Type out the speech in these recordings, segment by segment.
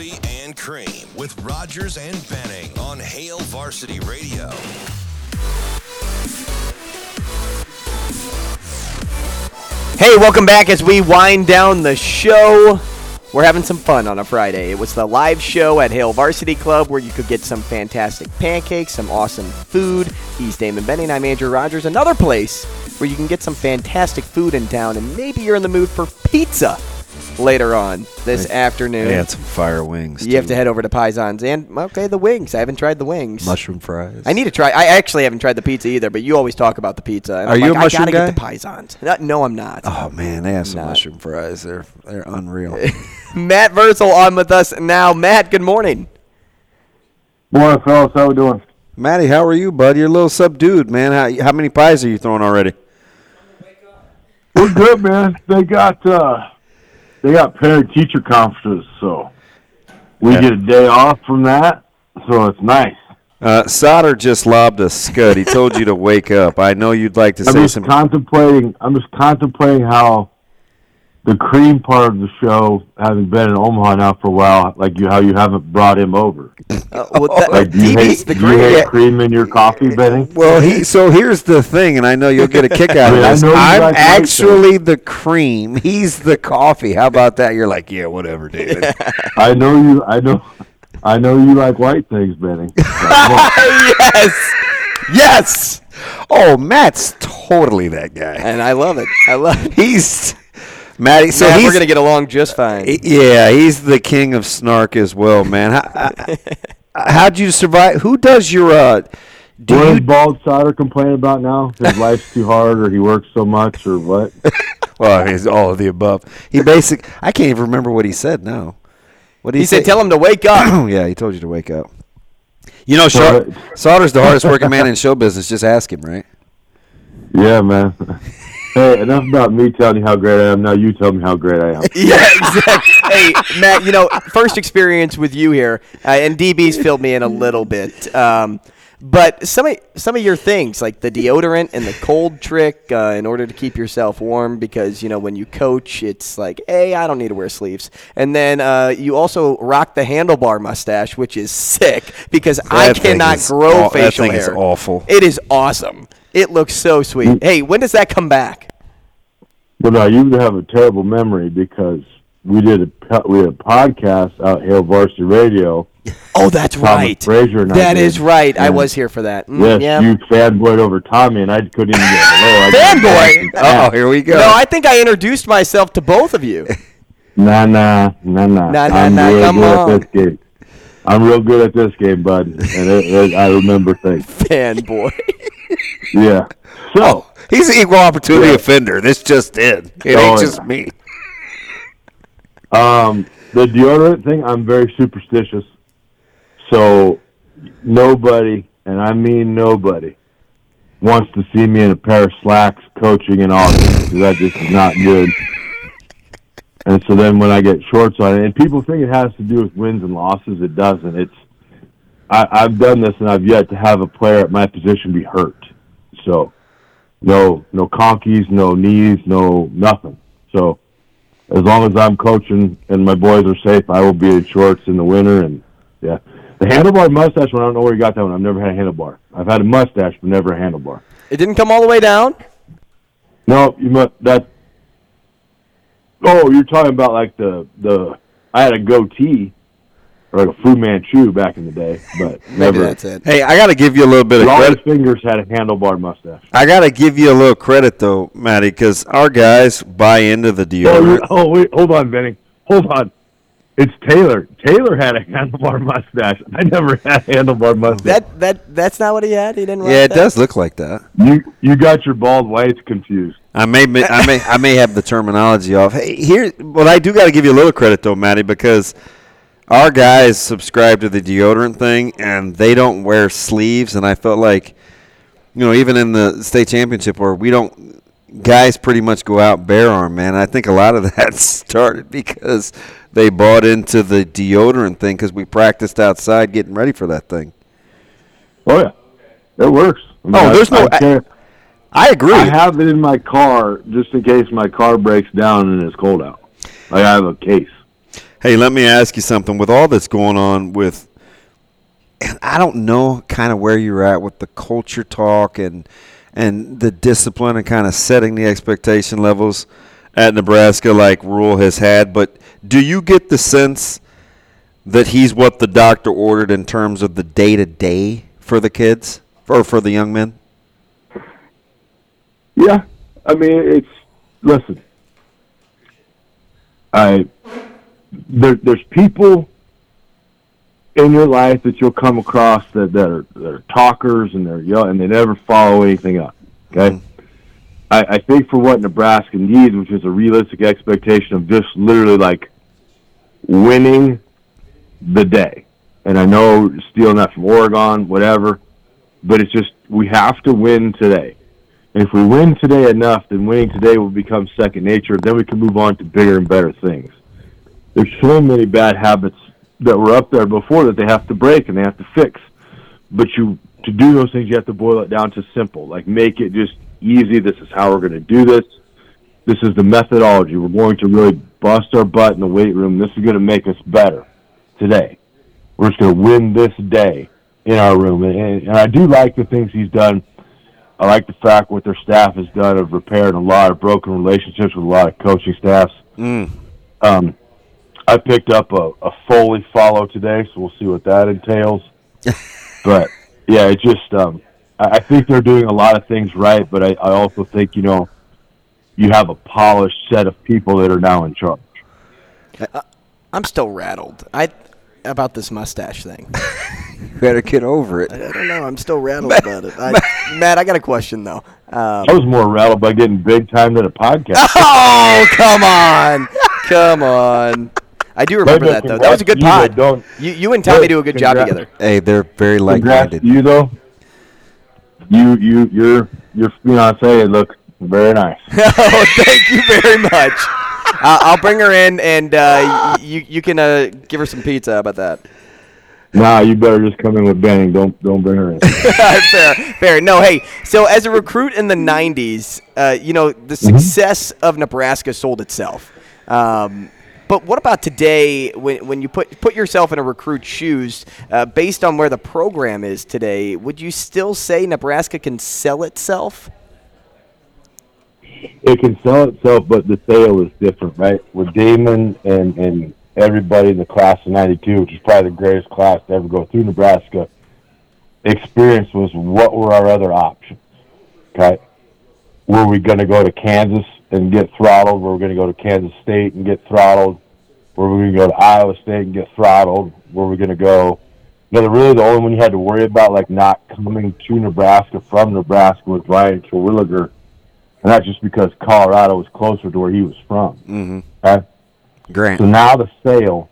And Cream with Rogers and Benning on Hail Varsity Radio. Hey, welcome back as we wind down the show. We're having some fun on a Friday. It was the live show at Hail Varsity Club where you could get some fantastic pancakes, some awesome food. He's Damon Benning. I'm Andrew Rogers. Another place where you can get some fantastic food in town, and maybe you're in the mood for pizza later on this afternoon. They had some fire wings. You have to head over to Pisons and okay, the wings. I haven't tried the wings. mushroom fries. I need to try. I actually haven't tried the pizza either, but you always talk about the pizza. And Are I'm you like, a mushroom I gotta guy? get the Pisons. No, no, I'm not. Oh man, they have some Not. mushroom fries. They're they're unreal. Matt Vrzal on with us now. Matt, good morning. Morning, fellas. How we doing? Matty, how are you, bud? You're a little subdued, man. How how many pies are you throwing already? We're good, man. They got uh, they got parent teacher conferences, so we Yeah. get a day off from that, so it's nice. Uh, just lobbed a scud. He told you to wake up. I know you'd like to I'm say just some. contemplating. I'm just contemplating how the cream part of the show, having been in Omaha now for a while, like you, how you haven't brought him over. Uh, well, that, Like, do you hate, the do you cream. hate cream in your coffee, Benny? well, he so here's the thing, and I know you'll get a kick out of I mean, I this. know I'm like actually the cream. He's the coffee. How about that? You're like, yeah, whatever, David. I know you. I know. I know you like white things, Benny. yes, yes, oh, Matt's totally that guy. and I love it. I love it. He's Matty. So Matt, he's we're gonna get along just fine. Yeah, he's the king of snark as well, man. How, how'd you survive? Who does your uh? Do what you? does Bald Solder complain about now? His life's too hard, or he works so much, or what? Well, he's all of the above. He basic. I can't even remember what he said now. What did he, he said, say? "Tell him to wake up." yeah, he told you to wake up. You know, Shaw, Sauter's the hardest working man in show business. Just ask him, right? Yeah, man. Hey, enough about me telling you how great I am. Now you tell me how great I am. yeah, exactly. hey, Matt, you know, first experience with you here, uh, and DB's filled me in a little bit. Um, but some of some of your things, like the deodorant and the cold trick, uh, in order to keep yourself warm, because you know when you coach, it's like, hey, I don't need to wear sleeves. And then uh, you also rock the handlebar mustache, which is sick because I That thing cannot is grow that facial thing hair. is awful. It is awesome. It looks so sweet. Hey, when does that come back? But now you have a terrible memory because we did a we had a podcast out here, Varsity Radio. Oh, that's Thomas right. Frazier and That did. is right. I was here for that. Mm, Yes, yeah. you fanboyed over Tommy, and I couldn't even get hello. I Fanboy? Oh, here we go. No, I think I introduced myself to both of you. Nah, nah, nah, nah. Nah, nah, I'm nah, come on. At this game. I'm real good at this game, bud, and it, it, I remember things. Fanboy. Yeah. So. Oh, he's an equal opportunity Yeah. offender. This just did. It Oh, ain't yeah. just me. Um, the deodorant thing, I'm very superstitious. So nobody, and I mean nobody, wants to see me in a pair of slacks coaching in August because that just is not good. And so then when I get shorts on, it, and people think it has to do with wins and losses, it doesn't. It's I, I've done this, and I've yet to have a player at my position be hurt. So no, no conkies, no knees, no nothing. So as long as I'm coaching and my boys are safe, I will be in shorts in the winter. And yeah, the handlebar mustache one, I don't know where you got that one. I've never had a handlebar. I've had a mustache, but never a handlebar. It didn't come all the way down. No, you must that. Oh, you're talking about like the the. I had a goatee, or like a Fu Manchu back in the day, but Maybe never. that's it. Hey, I got to give you a little bit of Lawrence credit. Fingers had a handlebar mustache. I got to give you a little credit though, Matty, because our guys buy into the Oh, deodorant. oh wait, hold on, Benny. Hold on. It's Taylor. Taylor had a handlebar mustache. I never had a handlebar mustache. That that that's not what he had. He didn't. Yeah, it that? does look like that. you you got your bald whites confused. I may, I may I may have the terminology off. Hey, here, well, I do got to give you a little credit though, Matty, because our guys subscribe to the deodorant thing, and they don't wear sleeves, and I felt like, you know, even in the state championship where we don't, guys pretty much go out bare arm, man. I think a lot of that started because they bought into the deodorant thing because we practiced outside getting ready for that thing. Oh yeah, it works. I mean, Oh, I- there's no- I, I agree. I have it in my car just in case my car breaks down and it's cold out. Like I have a case. Hey, let me ask you something. With all that's going on with, and I don't know kind of where you're at with the culture talk and and the discipline and kind of setting the expectation levels at Nebraska like Rhule has had, but do you get the sense that he's what the doctor ordered in terms of the day to day for the kids or for the young men? Yeah, I mean it's listen. I there, there's people in your life that you'll come across that, that are that are talkers and they're young and they never follow anything up. Okay, mm-hmm. I, I think for what Nebraska needs, which is a realistic expectation of just literally like winning the day. And I know stealing that from Oregon, whatever, but it's just we have to win today. If we win today enough, then winning today will become second nature. Then we can move on to bigger and better things. There's so many bad habits that were up there before that they have to break and they have to fix. But you to do those things, you have to boil it down to simple. Like make it just easy. This is how we're going to do this. This is the methodology. We're going to really bust our butt in the weight room. This is going to make us better today. We're just going to win this day in our room. And, and I do like the things he's done. I like the fact what their staff has done of repairing a lot of broken relationships with a lot of coaching staffs. Mm. Um, I picked up a, a Foley follow today, so we'll see what that entails. but yeah, it just um, I, I think they're doing a lot of things right, but I, I also think you know you have a polished set of people that are now in charge. I'm still rattled. I about this mustache thing. Better get over it. I don't know. I'm still rattled about it. I, Matt, I got a question though. Um, I was more rattled by getting big time than a podcast. oh, come on, come on. I do remember that though. That was a good congrats pod. you, don't- You, you and Tommy do a good job together. Hey, they're very like-minded. you though. You you your your fiance look very nice. oh, thank you very much. Uh, I'll bring her in, and uh, you you can uh, give her some pizza. How about that? nah, you better just come in with bang. Don't don't bring her in. fair, fair. No, hey. So as a recruit in the '90s, uh, you know the success of Nebraska sold itself. Um, but what about today? When when you put put yourself in a recruit's shoes, uh, based on where the program is today, would you still say Nebraska can sell itself? It can sell itself, but the sale is different, right? With Damon and and everybody in the class of '92, which is probably the greatest class to ever go through Nebraska, experience was what were our other options? Okay, were we going to go to Kansas and get throttled? Were we going to go to Kansas State and get throttled? Were we going to go to Iowa State and get throttled? Were we going to go? You know, really the only one you had to worry about, like not coming to Nebraska from Nebraska, was Ryan Terwilliger and that's just because Colorado was closer to where he was from. Mm-hmm. Okay? Grant. So now the sale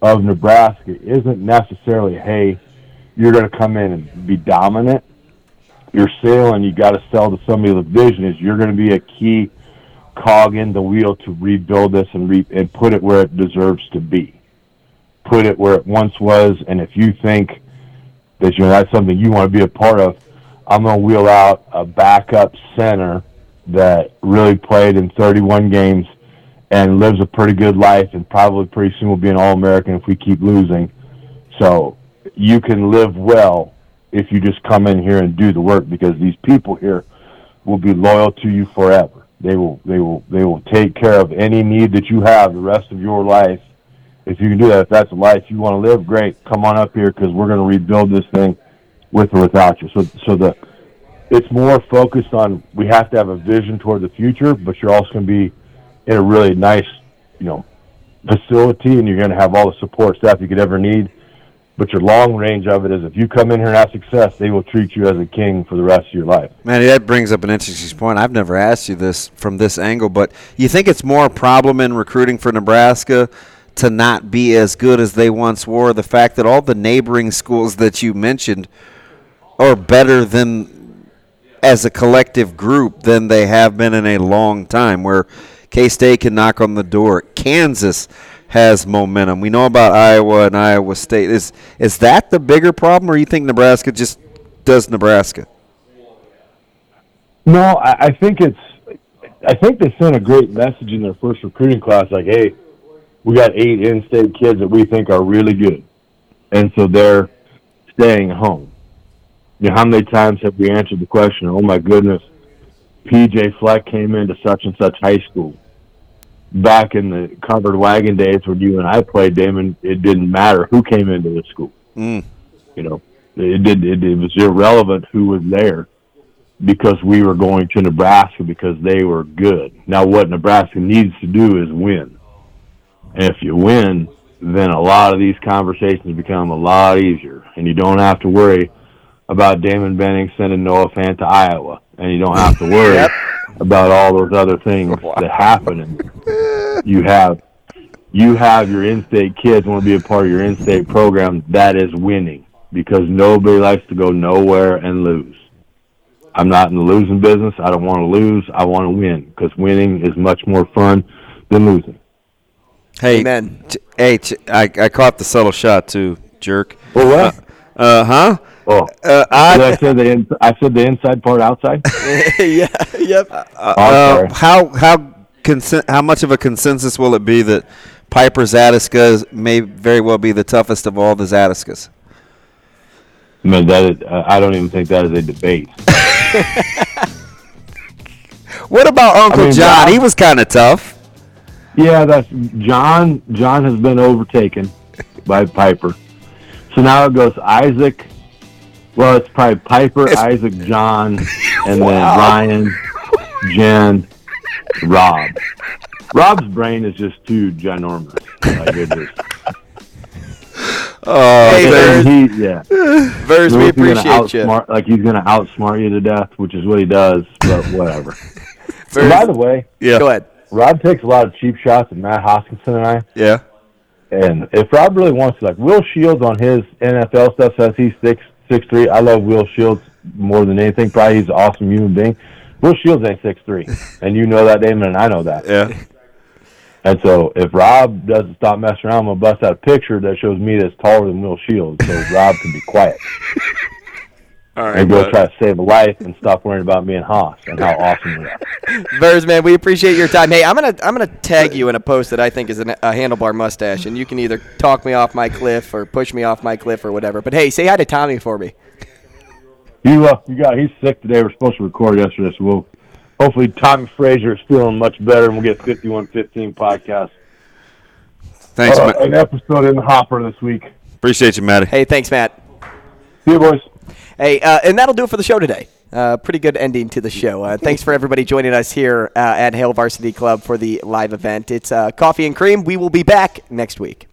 of Nebraska isn't necessarily, hey, you're going to come in and be dominant. Your sale, and you got to sell to somebody The vision, is you're going to be a key cog in the wheel to rebuild this and re- and put it where it deserves to be. Put it where it once was, and if you think that you know that's something you want to be a part of, I'm going to wheel out a backup center that really played in 31 games and lives a pretty good life and probably pretty soon will be an All-American if we keep losing. So you can live well if you just come in here and do the work because these people here will be loyal to you forever. They will they will they will take care of any need that you have the rest of your life. If you can do that, if that's a life you want to live, great. Come on up here because we're going to rebuild this thing with or without you. So so the it's more focused on we have to have a vision toward the future, but you're also going to be in a really nice, you know, facility and you're going to have all the support staff you could ever need. But your long range of it is if you come in here and have success, they will treat you as a king for the rest of your life. Manny, that brings up an interesting point. I've never asked you this from this angle, but you think it's more a problem in recruiting for Nebraska to not be as good as they once were? The fact that all the neighboring schools that you mentioned are better than, as a collective group, than they have been in a long time, where K State can knock on the door. Kansas has momentum. We know about Iowa and Iowa State. Is is that the bigger problem, or you think Nebraska just does Nebraska? No, I, I think it's. I think they sent a great message in their first recruiting class, like, "Hey, we got eight in-state kids that we think are really good," and so they're staying home. You know, how many times have we answered the question? Oh my goodness, PJ Fleck came into such and such high school. Back in the covered wagon days when you and I played, Damon, it didn't matter who came into the school. Mm. You know, it did. It, it was irrelevant who was there because we were going to Nebraska because they were good. Now, what Nebraska needs to do is win. And if you win, then a lot of these conversations become a lot easier, and you don't have to worry about Damon Benning sending Noah Fant to Iowa, and you don't have to worry Yep. about all those other things that happen. And you have you have your in-state kids want to be a part of your in-state program. That is winning because nobody likes to go nowhere and lose. I'm not in the losing business. I don't want to lose. I want to win because winning is much more fun than losing. Hey, man. Ch- hey, Ch- I, I caught the subtle shot too, jerk. Well, what? Uh huh. Oh, Uh, did I I, said the in, I said the inside part outside. yeah. Yep. Oh, uh, how how consen- how much of a consensus will it be that Piper Zatechka may very well be the toughest of all the Zatechkas? Man, that is, uh, I don't even think that is a debate. What about Uncle mean, John? Rob- He was kind of tough. Yeah, that's John. John has been overtaken by Piper. So now it goes Isaac. Well, it's probably Piper, Isaac, John, and then Ryan, Jen, Rob. Rob's brain is just too ginormous. Like it just, Oh, Hey, Verz, he, yeah. Verz, we gonna appreciate you. Like he's going to outsmart you to death, which is what he does. But whatever. By the way, yeah, go ahead. Rob takes a lot of cheap shots at Matt Hoskinson and I. yeah. And if Rob really wants to, like Will Shields on his NFL stuff says he's six six three. I love Will Shields more than anything. Probably he's an awesome human being. Will Shields ain't six three, and you know that, Damon, and I know that. Yeah. And so if Rob doesn't stop messing around, I'm gonna bust out a picture that shows me that's taller than Will Shields, so Rob can be quiet All right. and go bud. try to save a life and stop worrying about me and Haas and how awesome we are. Verz, man, we appreciate your time. Hey, I'm gonna I'm gonna tag you in a post that I think is an, a handlebar mustache, and you can either talk me off my cliff or push me off my cliff or whatever. But hey, say hi to Tommy for me. You uh, you got he's sick today. We're supposed to record yesterday, so we'll hopefully Tommie Frazier is feeling much better, and we'll get 5115 podcast. Thanks, Uh, man. an episode in the hopper this week. Appreciate you, Matty. Hey, thanks, Matt. See you, boys. Hey, uh, and that'll do it for the show today. Uh, pretty good ending to the show. Uh, thanks for everybody joining us here uh, at Hail Varsity Club for the live event. It's uh, coffee and cream. We will be back next week.